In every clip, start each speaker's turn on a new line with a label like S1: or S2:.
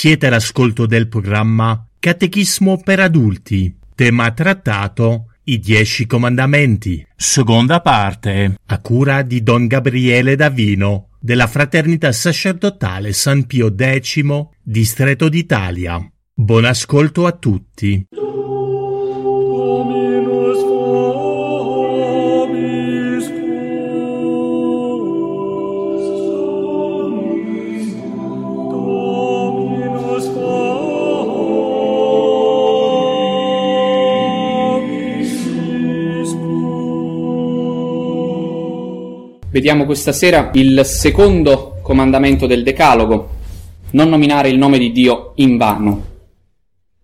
S1: Siete all'ascolto del programma Catechismo per adulti, tema trattato I Dieci Comandamenti, seconda parte, a cura di Don Gabriele Davino, della Fraternità Sacerdotale San Pio X, Distretto d'Italia. Buon ascolto a tutti.
S2: Vediamo questa sera il secondo comandamento del Decalogo, non nominare il nome di Dio in vano.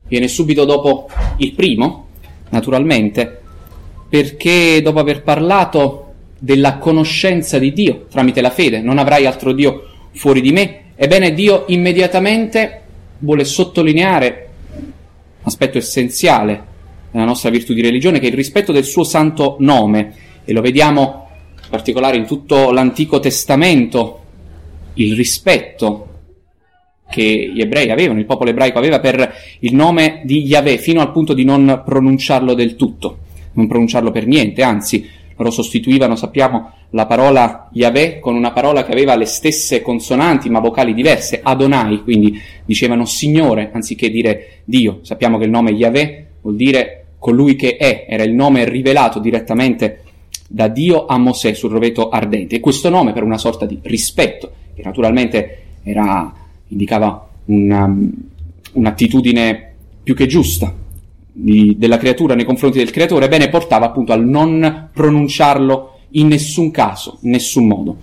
S2: Viene subito dopo il primo, naturalmente, perché dopo aver parlato della conoscenza di Dio tramite la fede, non avrai altro Dio fuori di me, ebbene Dio immediatamente vuole sottolineare aspetto essenziale della nostra virtù di religione, che è il rispetto del suo santo nome, e lo vediamo particolare in tutto l'Antico Testamento, il rispetto che gli ebrei avevano, il popolo ebraico aveva per il nome di Yahweh, fino al punto di non pronunciarlo del tutto, non pronunciarlo per niente, anzi, loro sostituivano, sappiamo, la parola Yahweh con una parola che aveva le stesse consonanti ma vocali diverse, Adonai, quindi dicevano Signore anziché dire Dio. Sappiamo che il nome Yahweh vuol dire colui che è, era il nome rivelato direttamente da Dio a Mosè sul roveto ardente. E questo nome per una sorta di rispetto, che naturalmente era, indicava una, un'attitudine più che giusta di- della creatura nei confronti del creatore, bene, portava appunto al non pronunciarlo in nessun caso, in nessun modo.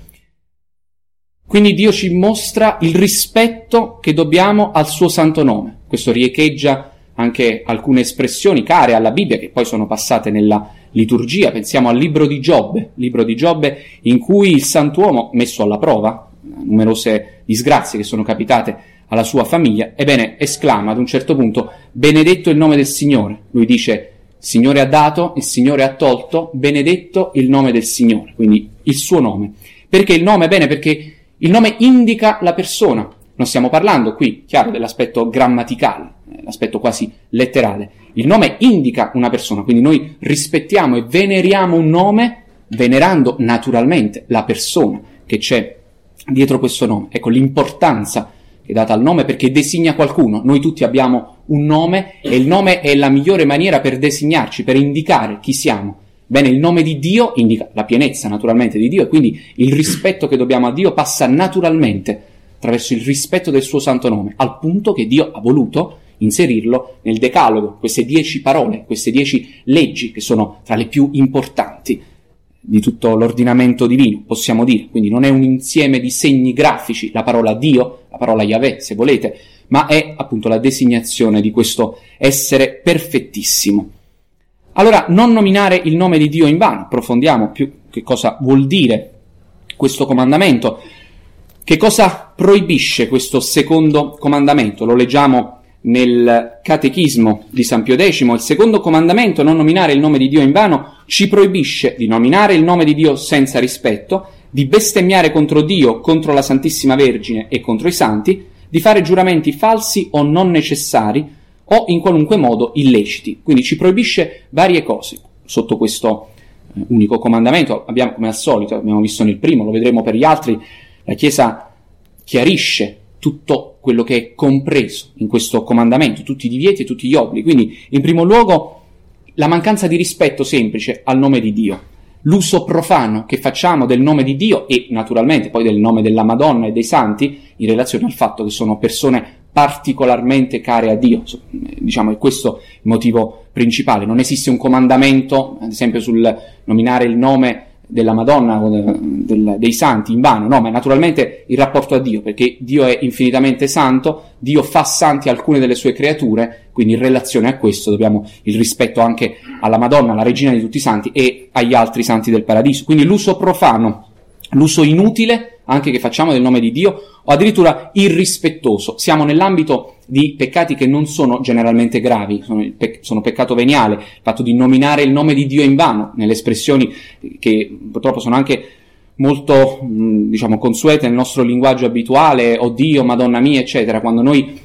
S2: Quindi Dio ci mostra il rispetto che dobbiamo al suo santo nome. Questo riecheggia anche alcune espressioni care alla Bibbia che poi sono passate nella liturgia. Pensiamo al libro di Giobbe, libro di Giobbe in cui il santuomo, messo alla prova, numerose disgrazie che sono capitate alla sua famiglia, ebbene esclama ad un certo punto, benedetto il nome del Signore. Lui dice, Signore ha dato, il Signore ha tolto, benedetto il nome del Signore, quindi il suo nome. Perché il nome? Bene, perché il nome indica la persona. Non stiamo parlando qui, chiaro, dell'aspetto grammaticale, l'aspetto quasi letterale. Il nome indica una persona, quindi noi rispettiamo e veneriamo un nome, venerando naturalmente la persona che c'è dietro questo nome. Ecco l'importanza che è data al nome perché designa qualcuno. Noi tutti abbiamo un nome e il nome è la migliore maniera per designarci, per indicare chi siamo. Bene, il nome di Dio indica la pienezza naturalmente di Dio e quindi il rispetto che dobbiamo a Dio passa naturalmente attraverso il rispetto del suo santo nome, al punto che Dio ha voluto inserirlo nel decalogo, queste dieci parole, queste dieci leggi che sono tra le più importanti di tutto l'ordinamento divino, possiamo dire. Quindi non è un insieme di segni grafici, la parola Dio, la parola Yahweh, se volete, ma è appunto la designazione di questo essere perfettissimo. Allora, non nominare il nome di Dio in vano, approfondiamo più che cosa vuol dire questo comandamento. Che cosa proibisce questo secondo comandamento? Lo leggiamo nel Catechismo di San Pio X. Il secondo comandamento, non nominare il nome di Dio in vano, ci proibisce di nominare il nome di Dio senza rispetto, di bestemmiare contro Dio, contro la Santissima Vergine e contro i santi, di fare giuramenti falsi o non necessari o in qualunque modo illeciti. Quindi ci proibisce varie cose sotto questo eh, unico comandamento. Abbiamo, come al solito, abbiamo visto nel primo, lo vedremo per gli altri, la Chiesa chiarisce tutto quello che è compreso in questo comandamento, tutti i divieti e tutti gli obblighi. Quindi, in primo luogo, la mancanza di rispetto semplice al nome di Dio, l'uso profano che facciamo del nome di Dio e naturalmente poi del nome della Madonna e dei santi in relazione al fatto che sono persone particolarmente care a Dio. Diciamo che questo è il motivo principale. Non esiste un comandamento, ad esempio, sul nominare il nome della Madonna de, del, dei santi in vano, no, ma naturalmente il rapporto a Dio, perché Dio è infinitamente santo, Dio fa santi alcune delle sue creature, quindi in relazione a questo dobbiamo il rispetto anche alla Madonna, la regina di tutti i santi e agli altri santi del paradiso. Quindi l'uso profano, l'uso inutile anche che facciamo del nome di Dio, o addirittura irrispettoso. Siamo nell'ambito di peccati che non sono generalmente gravi, sono, pe- sono, peccato veniale, il fatto di nominare il nome di Dio in vano, nelle espressioni che purtroppo sono anche molto, diciamo, consuete nel nostro linguaggio abituale, o Dio, Madonna mia, eccetera, quando noi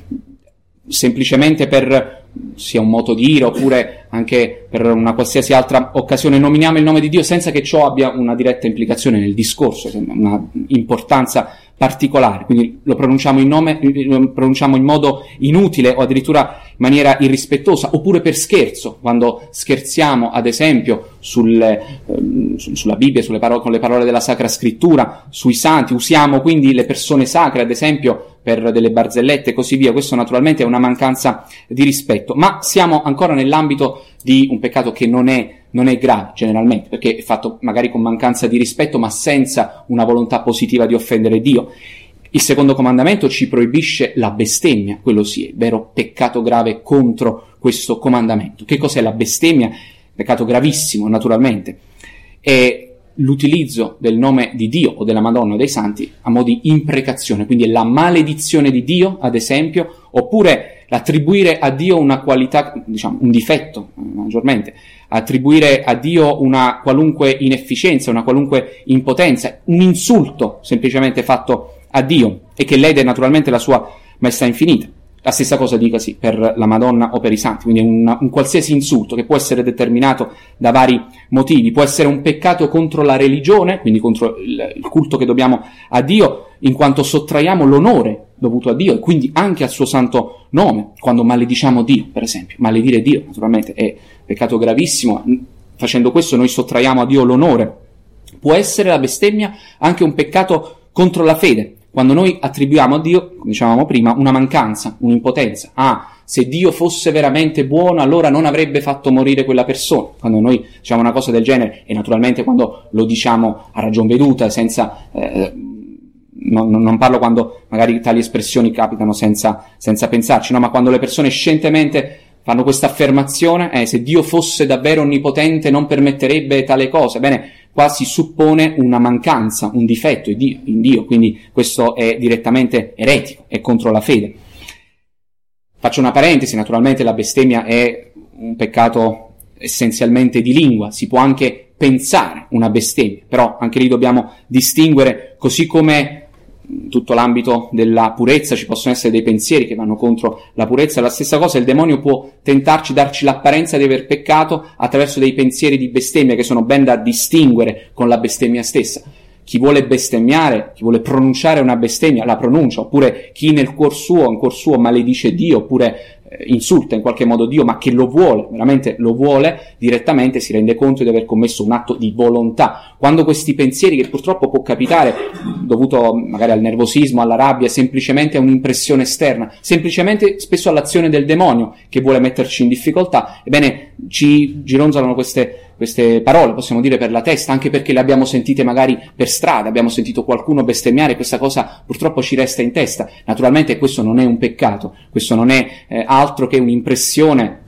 S2: semplicemente per sia un moto di ira oppure anche per una qualsiasi altra occasione nominiamo il nome di Dio senza che ciò abbia una diretta implicazione nel discorso, una importanza particolare, quindi lo pronunciamo in, nome, lo pronunciamo in modo inutile o addirittura maniera irrispettosa, oppure per scherzo, quando scherziamo ad esempio sulle, ehm, sulla Bibbia, parole, con le parole della Sacra Scrittura, sui santi, usiamo quindi le persone sacre ad esempio per delle barzellette e così via, questo naturalmente è una mancanza di rispetto, ma siamo ancora nell'ambito di un peccato che non è non è grave generalmente, perché è fatto magari con mancanza di rispetto, ma senza una volontà positiva di offendere Dio. Il secondo comandamento ci proibisce la bestemmia, quello sì, è vero peccato grave contro questo comandamento. Che cos'è la bestemmia? Peccato gravissimo, naturalmente. È l'utilizzo del nome di Dio o della Madonna o dei Santi a mo' di imprecazione, quindi la maledizione di Dio, ad esempio, oppure l'attribuire a Dio una qualità, diciamo, un difetto, maggiormente, attribuire a Dio una qualunque inefficienza, una qualunque impotenza, un insulto semplicemente fatto a Dio e che lede naturalmente la sua maestà infinita. La stessa cosa dicasi per la Madonna o per i santi, quindi un, un qualsiasi insulto che può essere determinato da vari motivi, può essere un peccato contro la religione, quindi contro il, il culto che dobbiamo a Dio, in quanto sottraiamo l'onore dovuto a Dio e quindi anche al suo santo nome, quando malediciamo Dio, per esempio. Maledire Dio, naturalmente, è peccato gravissimo. Facendo questo noi sottraiamo a Dio l'onore. Può essere la bestemmia anche un peccato contro la fede, quando noi attribuiamo a Dio, come dicevamo prima, una mancanza, un'impotenza. Ah, se Dio fosse veramente buono, allora non avrebbe fatto morire quella persona. Quando noi diciamo una cosa del genere, e naturalmente quando lo diciamo a ragion veduta, senza... Eh, non, non, parlo quando magari tali espressioni capitano senza, senza pensarci, no, ma quando le persone scientemente fanno questa affermazione, eh, se Dio fosse davvero onnipotente non permetterebbe tale cosa. Bene, qua si suppone una mancanza, un difetto in Dio, quindi questo è direttamente eretico, è contro la fede. Faccio una parentesi, naturalmente la bestemmia è un peccato essenzialmente di lingua, si può anche pensare una bestemmia, però anche lì dobbiamo distinguere, così come tutto l'ambito della purezza, ci possono essere dei pensieri che vanno contro la purezza, la stessa cosa il demonio può tentarci, darci l'apparenza di aver peccato attraverso dei pensieri di bestemmia che sono ben da distinguere con la bestemmia stessa. Chi vuole bestemmiare, chi vuole pronunciare una bestemmia, la pronuncia, oppure chi nel cuor suo, in cuor suo maledice Dio, oppure insulta in qualche modo Dio, ma che lo vuole, veramente lo vuole, direttamente si rende conto di aver commesso un atto di volontà. Quando questi pensieri, che purtroppo può capitare, dovuto magari al nervosismo, alla rabbia, semplicemente a un'impressione esterna, semplicemente spesso all'azione del demonio che vuole metterci in difficoltà, ebbene ci gironzolano queste queste parole, possiamo dire per la testa, anche perché le abbiamo sentite magari per strada, abbiamo sentito qualcuno bestemmiare, questa cosa purtroppo ci resta in testa. Naturalmente questo non è un peccato, questo non è eh, altro che un'impressione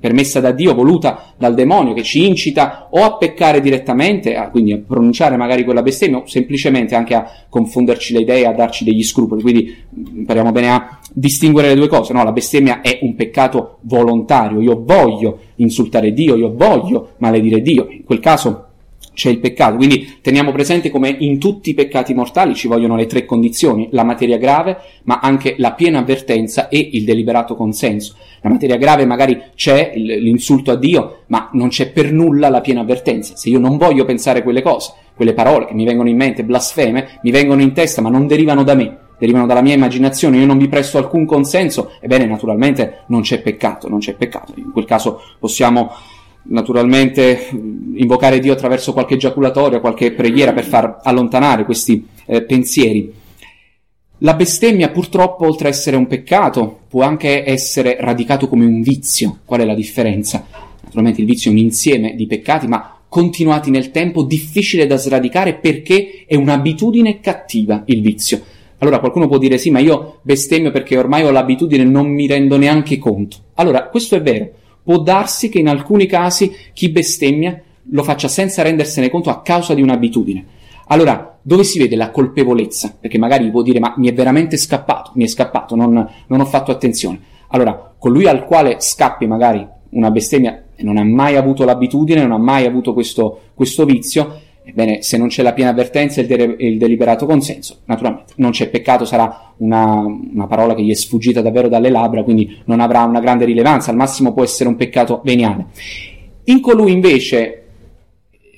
S2: permessa da Dio, voluta dal demonio, che ci incita o a peccare direttamente, a, quindi a pronunciare magari quella bestemmia, o semplicemente anche a confonderci le idee, a darci degli scrupoli. Quindi impariamo bene a distinguere le due cose. No, la bestemmia è un peccato volontario. Io voglio insultare Dio, io voglio maledire Dio. In quel caso c'è il peccato. Quindi teniamo presente come in tutti i peccati mortali ci vogliono le tre condizioni, la materia grave, ma anche la piena avvertenza e il deliberato consenso. La materia grave magari c'è l'insulto a Dio, ma non c'è per nulla la piena avvertenza. Se io non voglio pensare quelle cose, quelle parole che mi vengono in mente, blasfeme, mi vengono in testa, ma non derivano da me, derivano dalla mia immaginazione, io non vi presto alcun consenso, ebbene naturalmente non c'è peccato, non c'è peccato. In quel caso possiamo naturalmente invocare Dio attraverso qualche giaculatorio, qualche preghiera per far allontanare questi eh, pensieri. La bestemmia purtroppo, oltre ad essere un peccato, può anche essere radicato come un vizio. Qual è la differenza? Naturalmente il vizio è un insieme di peccati, ma continuati nel tempo, difficile da sradicare perché è un'abitudine cattiva il vizio. Allora qualcuno può dire sì, ma io bestemmio perché ormai ho l'abitudine, non mi rendo neanche conto. Allora, questo è vero. Può darsi che in alcuni casi chi bestemmia lo faccia senza rendersene conto a causa di un'abitudine. Allora, dove si vede la colpevolezza? Perché magari può dire, ma mi è veramente scappato, mi è scappato, non, non ho fatto attenzione. Allora, colui al quale scappi magari una bestemmia e non ha mai avuto l'abitudine, non ha mai avuto questo, questo vizio, ebbene, se non c'è la piena avvertenza e il, de- il, deliberato consenso, naturalmente non c'è peccato, sarà una, una, parola che gli è sfuggita davvero dalle labbra, quindi non avrà una grande rilevanza, al massimo può essere un peccato veniale. In colui invece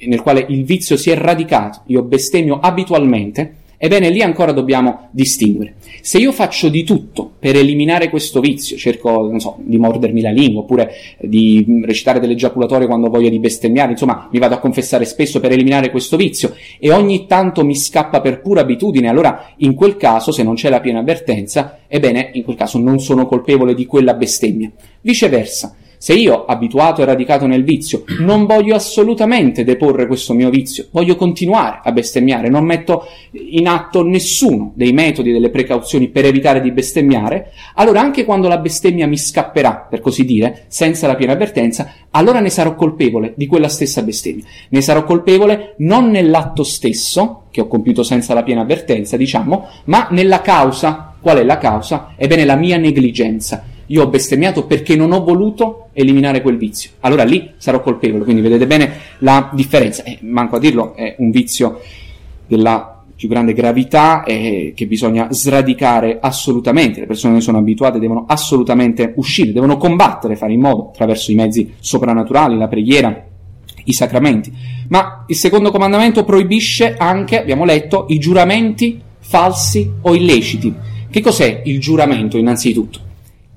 S2: nel quale il vizio si è radicato, io bestemmio abitualmente, ebbene lì ancora dobbiamo distinguere. Se io faccio di tutto per eliminare questo vizio, cerco, so, di mordermi la lingua, oppure di recitare delle giaculatorie quando voglio di bestemmiare, insomma, mi vado a confessare spesso per eliminare questo vizio, e ogni tanto mi scappa per pura abitudine, allora in quel caso, se non c'è la piena avvertenza, ebbene, in quel caso non sono colpevole di quella bestemmia. Viceversa, se io, abituato e radicato nel vizio, non voglio assolutamente deporre questo mio vizio, voglio continuare a bestemmiare, non metto in atto nessuno dei metodi, delle precauzioni per evitare di bestemmiare, allora anche quando la bestemmia mi scapperà, per così dire, senza la piena avvertenza, allora ne sarò colpevole di quella stessa bestemmia. Ne sarò colpevole non nell'atto stesso, che ho compiuto senza la piena avvertenza, diciamo, ma nella causa. Qual è la causa? Ebbene, la mia negligenza io ho bestemmiato perché non ho voluto eliminare quel vizio. Allora lì sarò colpevole, quindi vedete bene la differenza. Eh, manco a dirlo, è un vizio della più grande gravità e che bisogna sradicare assolutamente. Le persone che sono abituate devono assolutamente uscire, devono combattere, fare in modo, attraverso i mezzi soprannaturali, la preghiera, i sacramenti. Ma il secondo comandamento proibisce anche, abbiamo letto, i giuramenti falsi o illeciti. Che cos'è il giuramento innanzitutto?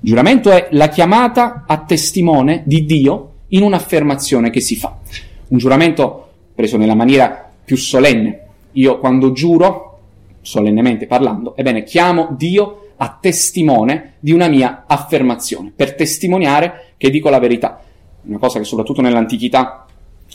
S2: Il giuramento è la chiamata a testimone di Dio in un'affermazione che si fa. Un giuramento preso nella maniera più solenne. Io quando giuro, solennemente parlando, ebbene chiamo Dio a testimone di una mia affermazione, per testimoniare che dico la verità. Una cosa che soprattutto nell'antichità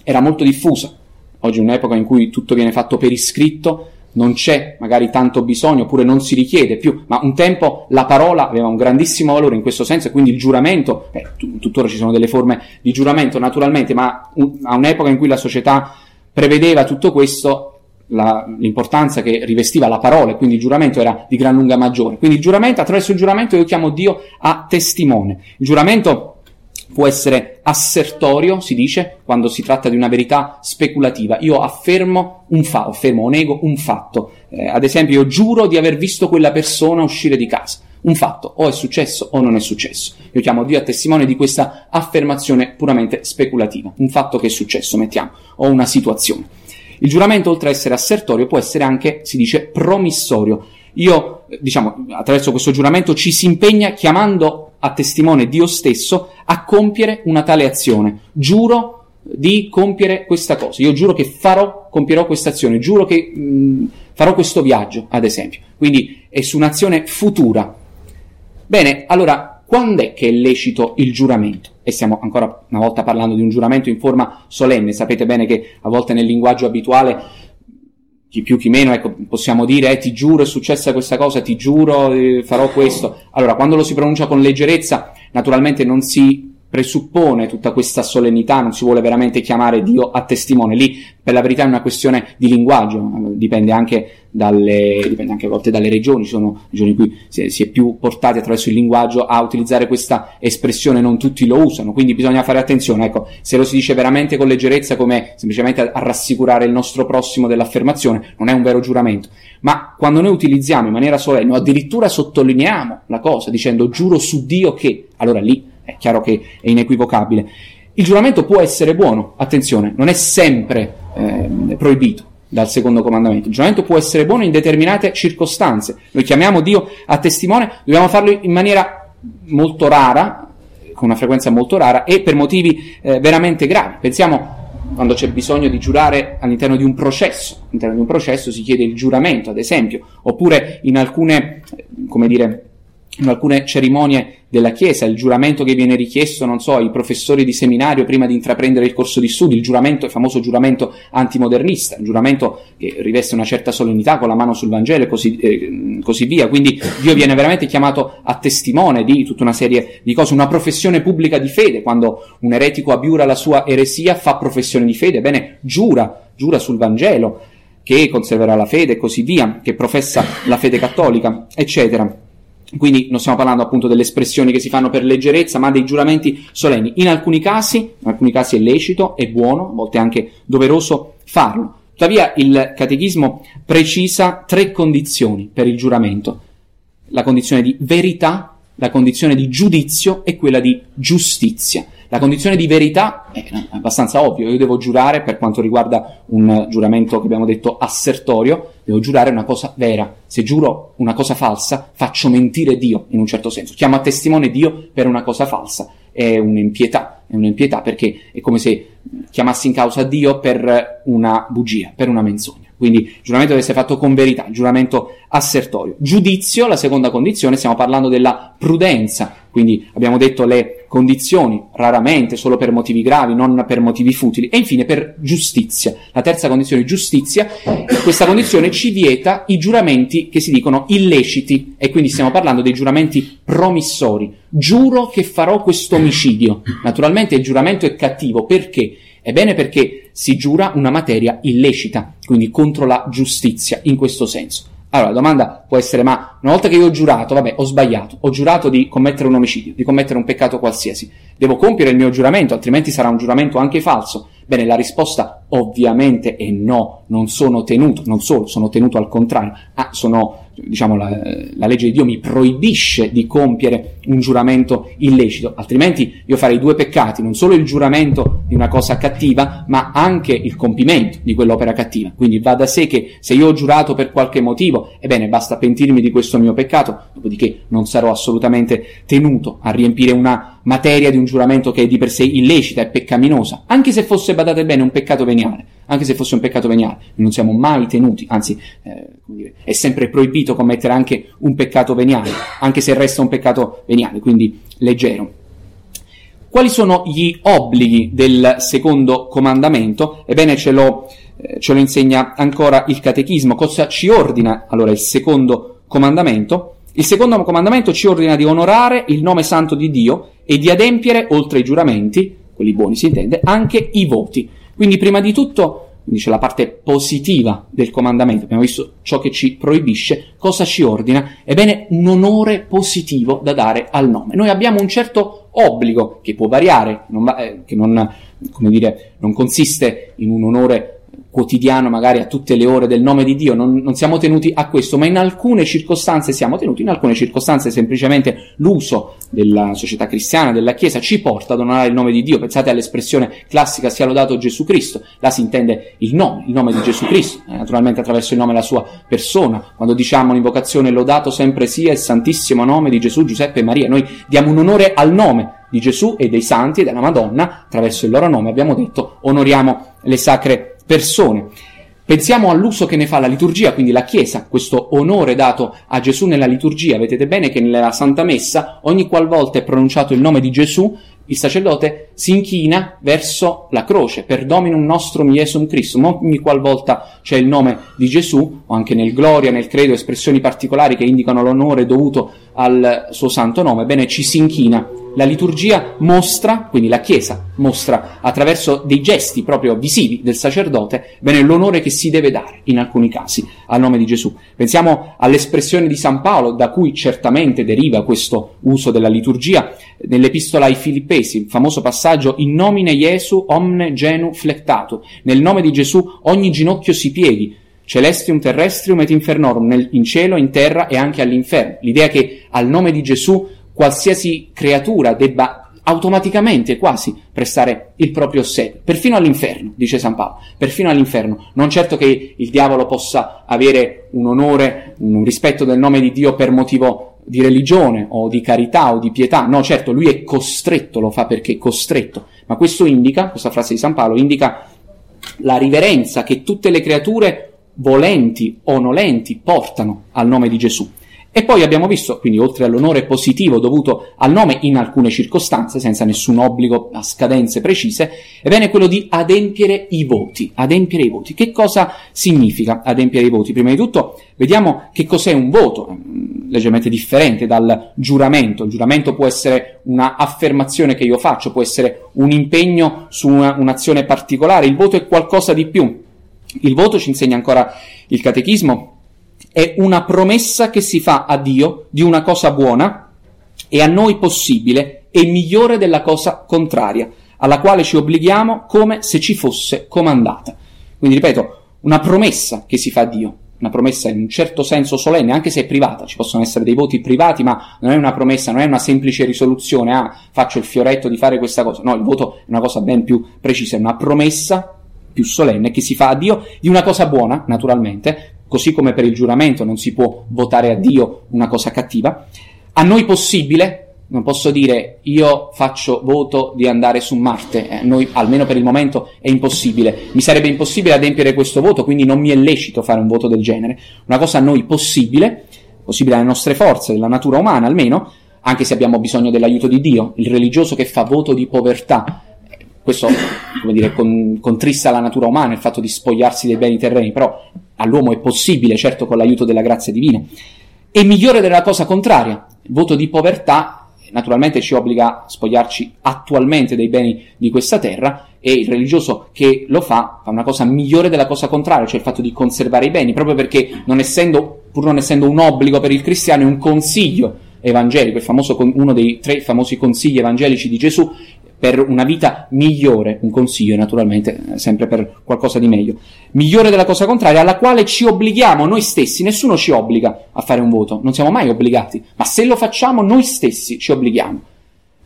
S2: era molto diffusa. Oggi è un'epoca in cui tutto viene fatto per iscritto, non c'è magari tanto bisogno oppure non si richiede più, ma un tempo la parola aveva un grandissimo valore in questo senso e quindi il giuramento, eh, tuttora ci sono delle forme di giuramento naturalmente, ma un, a un'epoca in cui la società prevedeva tutto questo, la, l'importanza che rivestiva la parola e quindi il giuramento era di gran lunga maggiore. Quindi il giuramento, attraverso il giuramento io chiamo Dio a testimone. Il giuramento può essere assertorio, si dice, quando si tratta di una verità speculativa. Io affermo un fatto, affermo o nego un fatto. Eh, ad esempio, io giuro di aver visto quella persona uscire di casa. Un fatto, o è successo o non è successo. Io chiamo Dio a testimone di questa affermazione puramente speculativa. Un fatto che è successo, mettiamo, o una situazione. Il giuramento, oltre ad essere assertorio, può essere anche, si dice, promissorio. Io, diciamo, attraverso questo giuramento ci si impegna chiamando a testimone Dio stesso a compiere una tale azione. Giuro di compiere questa cosa. Io giuro che farò, compierò questa azione, giuro che mh, farò questo viaggio, ad esempio. Quindi è su un'azione futura. Bene, allora, quando è che è lecito il giuramento? E stiamo ancora una volta parlando di un giuramento in forma solenne. Sapete bene che a volte nel linguaggio abituale chi più chi meno, ecco, possiamo dire, eh, ti giuro è successa questa cosa, ti giuro eh, farò questo. Allora, quando lo si pronuncia con leggerezza, naturalmente non si presuppone tutta questa solennità, non si vuole veramente chiamare Dio a testimone. Lì, per la verità, è una questione di linguaggio, dipende anche, dalle, dipende anche a volte dalle regioni. Ci sono regioni in cui si è, si è, più portati attraverso il linguaggio a utilizzare questa espressione, non tutti lo usano, quindi bisogna fare attenzione. Ecco, se lo si dice veramente con leggerezza, come semplicemente a, a rassicurare il nostro prossimo dell'affermazione, non è un vero giuramento. Ma quando noi utilizziamo in maniera solenne o addirittura sottolineiamo la cosa dicendo giuro su Dio che, allora lì è chiaro che è inequivocabile. Il giuramento può essere buono, attenzione, non è sempre eh, proibito dal secondo comandamento. Il giuramento può essere buono in determinate circostanze. Noi chiamiamo Dio a testimone, dobbiamo farlo in maniera molto rara, con una frequenza molto rara e per motivi eh, veramente gravi. Pensiamo quando c'è bisogno di giurare all'interno di un processo, all'interno di un processo si chiede il giuramento, ad esempio, oppure in alcune, come dire, in alcune cerimonie della Chiesa, il giuramento che viene richiesto, non so, ai professori di seminario prima di intraprendere il corso di studi, il giuramento, il famoso giuramento antimodernista, un giuramento che riveste una certa solennità con la mano sul Vangelo e così, eh, così via. Quindi Dio viene veramente chiamato a testimone di tutta una serie di cose, una professione pubblica di fede, quando un eretico abiura la sua eresia fa professione di fede, bene, giura, giura sul Vangelo che conserverà la fede e così via, che professa la fede cattolica, eccetera. Quindi non stiamo parlando appunto delle espressioni che si fanno per leggerezza, ma dei giuramenti solenni. In alcuni casi, in alcuni casi è lecito, è buono, a volte anche doveroso farlo. Tuttavia il catechismo precisa tre condizioni per il giuramento. La condizione di verità, la condizione di giudizio e quella di giustizia. La condizione di verità è abbastanza ovvio, io devo giurare per quanto riguarda un giuramento che abbiamo detto assertorio, devo giurare una cosa vera. Se giuro una cosa falsa, faccio mentire Dio in un certo senso. Chiamo a testimone Dio per una cosa falsa. È un'impietà, è un'impietà perché è come se chiamassi in causa Dio per una bugia, per una menzogna. Quindi il giuramento deve essere fatto con verità, giuramento assertorio. Giudizio, la seconda condizione, stiamo parlando della prudenza, quindi abbiamo detto le condizioni, raramente solo per motivi gravi, non per motivi futili, e infine per giustizia. La terza condizione, giustizia, questa condizione ci vieta i giuramenti che si dicono illeciti, e quindi stiamo parlando dei giuramenti promissori. Giuro che farò questo omicidio. Naturalmente il giuramento è cattivo, perché? Ebbene perché si giura una materia illecita, quindi contro la giustizia in questo senso. Allora, la domanda può essere, ma una volta che io ho giurato, vabbè, ho sbagliato, ho giurato di commettere un omicidio, di commettere un peccato qualsiasi, devo compiere il mio giuramento, altrimenti sarà un giuramento anche falso. Bene, la risposta ovviamente è no, non sono tenuto, non solo, sono tenuto al contrario, ah, sono diciamo, la, la, legge di Dio mi proibisce di compiere un giuramento illecito, altrimenti io farei due peccati, non solo il giuramento di una cosa cattiva, ma anche il compimento di quell'opera cattiva. Quindi va da sé che se io ho giurato per qualche motivo, ebbene basta pentirmi di questo mio peccato, dopodiché non sarò assolutamente tenuto a riempire una materia di un giuramento che è di per sé illecita e peccaminosa, anche se fosse, badate bene, un peccato veniale anche se fosse un peccato veniale. Non siamo mai tenuti, anzi, eh, dire, è sempre proibito commettere anche un peccato veniale, anche se resta un peccato veniale, quindi leggero. Quali sono gli obblighi del secondo comandamento? Ebbene, ce lo, eh, ce lo insegna ancora il catechismo. Cosa ci ordina allora il secondo comandamento? Il secondo comandamento ci ordina di onorare il nome santo di Dio e di adempiere, oltre ai giuramenti, quelli buoni si intende, anche i voti. Quindi prima di tutto, dice la parte positiva del comandamento, abbiamo visto ciò che ci proibisce, cosa ci ordina? Ebbene, un onore positivo da dare al nome. Noi abbiamo un certo obbligo che può variare, non, eh, che non, dire, non consiste in un onore quotidiano, magari a tutte le ore del nome di Dio, non, non, siamo tenuti a questo, ma in alcune circostanze siamo tenuti, in alcune circostanze semplicemente l'uso della società cristiana, della Chiesa, ci porta ad onorare il nome di Dio. Pensate all'espressione classica sia lodato Gesù Cristo, là si intende il nome, il nome di Gesù Cristo, eh, naturalmente attraverso il nome della sua persona. Quando diciamo l'invocazione lodato sempre sia il santissimo nome di Gesù, Giuseppe e Maria, noi diamo un onore al nome di Gesù e dei santi e della Madonna, attraverso il loro nome abbiamo detto onoriamo le sacre persone. Pensiamo all'uso che ne fa la liturgia, quindi la Chiesa, questo onore dato a Gesù nella liturgia. Vedete bene che nella Santa Messa, ogni qualvolta è pronunciato il nome di Gesù, il sacerdote si inchina verso la croce, per dominum nostrum Iesum Christum. Ogni qualvolta c'è il nome di Gesù, o anche nel Gloria, nel Credo, espressioni particolari che indicano l'onore dovuto al suo santo nome, bene, ci si inchina la liturgia mostra, quindi la Chiesa mostra attraverso dei gesti proprio visivi del sacerdote, bene, l'onore che si deve dare in alcuni casi al nome di Gesù. Pensiamo all'espressione di San Paolo, da cui certamente deriva questo uso della liturgia, nell'epistola ai Filippesi, il famoso passaggio in nomine Jesu omne genu flectato, nel nome di Gesù ogni ginocchio si pieghi, celestium terrestrium et infernorum, nel, in cielo, in terra e anche all'inferno. L'idea che al nome di Gesù qualsiasi creatura debba automaticamente quasi prestare il proprio sé, perfino all'inferno, dice San Paolo, perfino all'inferno. Non certo che il diavolo possa avere un onore, un rispetto del nome di Dio per motivo di religione o di carità o di pietà, no, certo, lui è costretto, lo fa perché è costretto, ma questo indica, questa frase di San Paolo, indica la riverenza che tutte le creature volenti o nolenti portano al nome di Gesù. E poi abbiamo visto, quindi oltre all'onore positivo dovuto al nome in alcune circostanze, senza nessun obbligo a scadenze precise, ebbene quello di adempiere i voti. Adempiere i voti. Che cosa significa adempiere i voti? Prima di tutto vediamo che cos'è un voto, mm, leggermente differente dal giuramento. Il giuramento può essere una affermazione che io faccio, può essere un impegno su una, un'azione particolare, il voto è qualcosa di più. Il voto ci insegna ancora il catechismo, è una promessa che si fa a Dio di una cosa buona e a noi possibile e migliore della cosa contraria, alla quale ci obblighiamo come se ci fosse comandata. Quindi ripeto, una promessa che si fa a Dio, una promessa in un certo senso solenne, anche se è privata, ci possono essere dei voti privati, ma non è una promessa, non è una semplice risoluzione, ah, faccio il fioretto di fare questa cosa. No, il voto è una cosa ben più precisa, è una promessa più solenne che si fa a Dio di una cosa buona, naturalmente, così come per il giuramento non si può votare a Dio una cosa cattiva, a noi possibile, non posso dire io faccio voto di andare su Marte, eh, noi almeno per il momento è impossibile, mi sarebbe impossibile adempiere questo voto, quindi non mi è lecito fare un voto del genere, una cosa a noi possibile, possibile alle nostre forze, della natura umana almeno, anche se abbiamo bisogno dell'aiuto di Dio, il religioso che fa voto di povertà, questo, come dire, con, contrista la natura umana, il fatto di spogliarsi dei beni terreni, però all'uomo è possibile, certo con l'aiuto della grazia divina. E migliore della cosa contraria, il voto di povertà naturalmente ci obbliga a spogliarci attualmente dei beni di questa terra e il religioso che lo fa fa una cosa migliore della cosa contraria, cioè il fatto di conservare i beni, proprio perché non essendo, pur non essendo un obbligo per il cristiano, è un consiglio evangelico, famoso, uno dei tre famosi consigli evangelici di Gesù, per una vita migliore, un consiglio naturalmente, eh, sempre per qualcosa di meglio, migliore della cosa contraria, alla quale ci obblighiamo noi stessi, nessuno ci obbliga a fare un voto, non siamo mai obbligati, ma se lo facciamo noi stessi ci obblighiamo.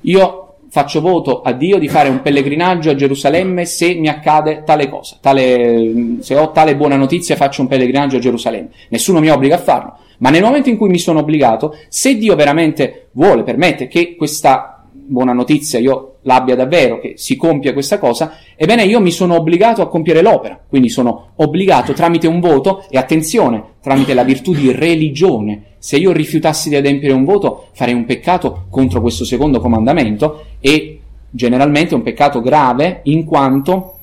S2: Io faccio voto a Dio di fare un pellegrinaggio a Gerusalemme se mi accade tale cosa, tale, se ho tale buona notizia faccio un pellegrinaggio a Gerusalemme, nessuno mi obbliga a farlo, ma nel momento in cui mi sono obbligato, se Dio veramente vuole, permette che questa buona notizia io l'abbia davvero, che si compia questa cosa, ebbene io mi sono obbligato a compiere l'opera, quindi sono obbligato tramite un voto e attenzione, tramite la virtù di religione. Se io rifiutassi di adempiere un voto farei un peccato contro questo secondo comandamento e generalmente un peccato grave in quanto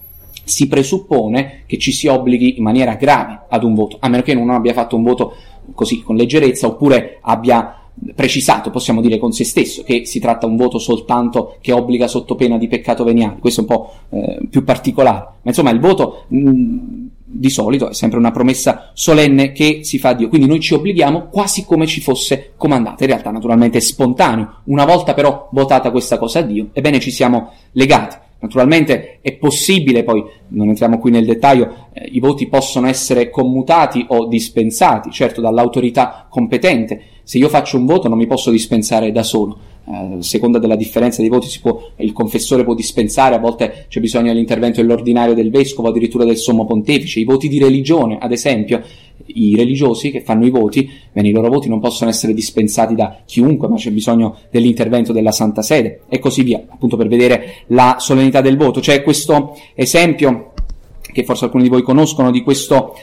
S2: si presuppone che ci si obblighi in maniera grave ad un voto, a meno che uno abbia fatto un voto così con leggerezza oppure abbia precisato, possiamo dire con se stesso, che si tratta un voto soltanto che obbliga sotto pena di peccato veniale, questo è un po' eh, più particolare, ma insomma il voto mh, di solito è sempre una promessa solenne che si fa a Dio, quindi noi ci obblighiamo quasi come ci fosse comandata, in realtà naturalmente è spontaneo, una volta però votata questa cosa a Dio, ebbene ci siamo legati. Naturalmente è possibile, poi non entriamo qui nel dettaglio, eh, i voti possono essere commutati o dispensati, certo dall'autorità competente. Se io faccio un voto non mi posso dispensare da solo. Eh, a seconda della differenza dei voti può, il confessore può dispensare, a volte c'è bisogno dell'intervento dell'ordinario del vescovo, addirittura del sommo pontefice. I voti di religione, ad esempio, i religiosi che fanno i voti, bene, i loro voti non possono essere dispensati da chiunque, ma c'è bisogno dell'intervento della Santa Sede e così via, appunto per vedere la solennità del voto. C'è questo esempio che forse alcuni di voi conoscono di questo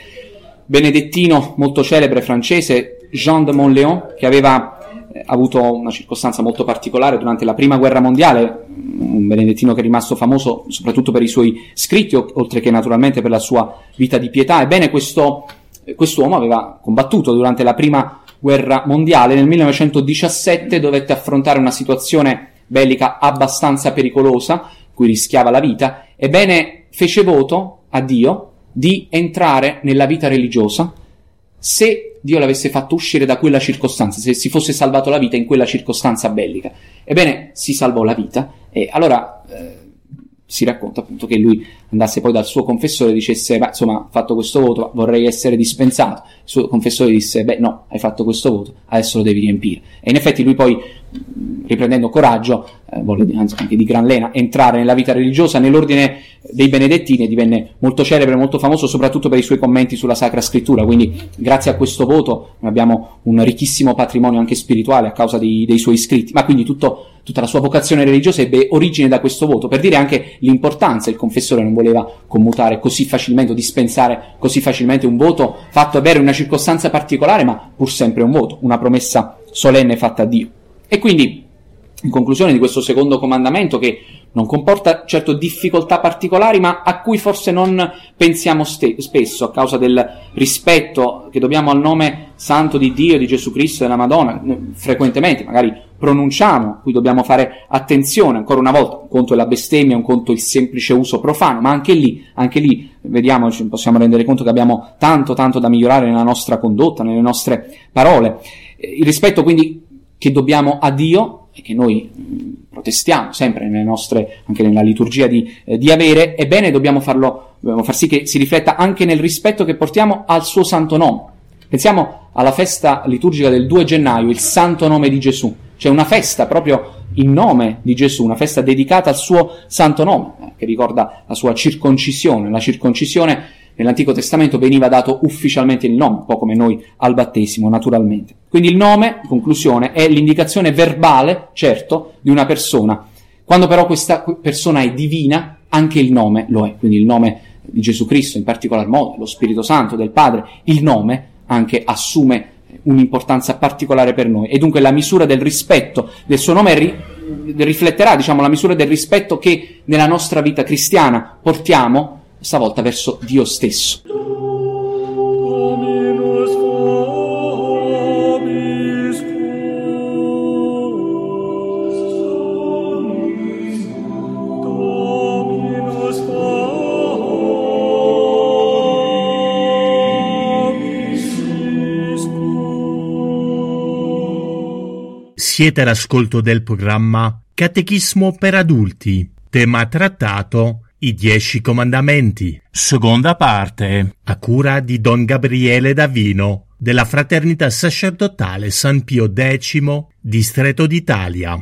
S2: benedettino molto celebre francese, Jean de Montléon, che aveva eh, avuto una circostanza molto particolare durante la prima guerra mondiale, un benedettino che è rimasto famoso soprattutto per i suoi scritti, oltre che naturalmente per la sua vita di pietà. Ebbene, questo quest'uomo aveva combattuto durante la prima guerra mondiale. Nel 1917 dovette affrontare una situazione bellica abbastanza pericolosa, cui rischiava la vita. Ebbene, fece voto a Dio di entrare nella vita religiosa se Dio l'avesse fatto uscire da quella circostanza, se si fosse salvato la vita in quella circostanza bellica. Ebbene, si salvò la vita e allora eh, si racconta appunto che lui andasse poi dal suo confessore e dicesse, beh, insomma, fatto questo voto, vorrei essere dispensato. Il suo confessore disse, beh, no, hai fatto questo voto, adesso lo devi riempire. E in effetti lui poi, riprendendo coraggio, eh, volle anzi anche di gran lena, entrare nella vita religiosa, nell'ordine dei benedettini, divenne molto celebre, molto famoso, soprattutto per i suoi commenti sulla Sacra Scrittura. Quindi, grazie a questo voto, abbiamo un ricchissimo patrimonio anche spirituale a causa dei, dei suoi scritti. Ma quindi tutto tutta la sua vocazione religiosa ebbe origine da questo voto, per dire anche l'importanza, il confessore non voleva commutare così facilmente o dispensare così facilmente un voto fatto avere una circostanza particolare, ma pur sempre un voto, una promessa solenne fatta a Dio. E quindi, in conclusione di questo secondo comandamento, che non comporta certo difficoltà particolari, ma a cui forse non pensiamo ste- spesso a causa del rispetto che dobbiamo al nome santo di Dio, di Gesù Cristo e della Madonna, frequentemente magari pronunciamo, a cui dobbiamo fare attenzione, ancora una volta, un conto è la bestemmia, un conto il semplice uso profano, ma anche lì, anche lì, vediamo, ci possiamo rendere conto che abbiamo tanto, tanto da migliorare nella nostra condotta, nelle nostre parole. Il rispetto quindi che dobbiamo a Dio e che noi protestiamo sempre nelle nostre, anche nella liturgia di, eh, di avere, ebbene dobbiamo farlo, dobbiamo far sì che si rifletta anche nel rispetto che portiamo al suo santo nome. Pensiamo alla festa liturgica del 2 gennaio, il santo nome di Gesù. C'è una festa proprio in nome di Gesù, una festa dedicata al suo santo nome, eh, che ricorda la sua circoncisione. La circoncisione nell'Antico Testamento veniva dato ufficialmente il nome, un po' come noi al battesimo, naturalmente. Quindi il nome, in conclusione, è l'indicazione verbale, certo, di una persona. Quando però questa persona è divina, anche il nome lo è. Quindi il nome di Gesù Cristo, in particolar modo, lo Spirito Santo, del Padre, il nome anche assume un'importanza particolare per noi. E dunque la misura del rispetto del suo nome ri- rifletterà, diciamo, la misura del rispetto che nella nostra vita cristiana portiamo stavolta verso Dio stesso.
S1: Siete all'ascolto del programma Catechismo per adulti, tema trattato I Dieci Comandamenti, seconda parte, a cura di Don Gabriele Davino, della Fraternità Sacerdotale San Pio X, Distretto d'Italia.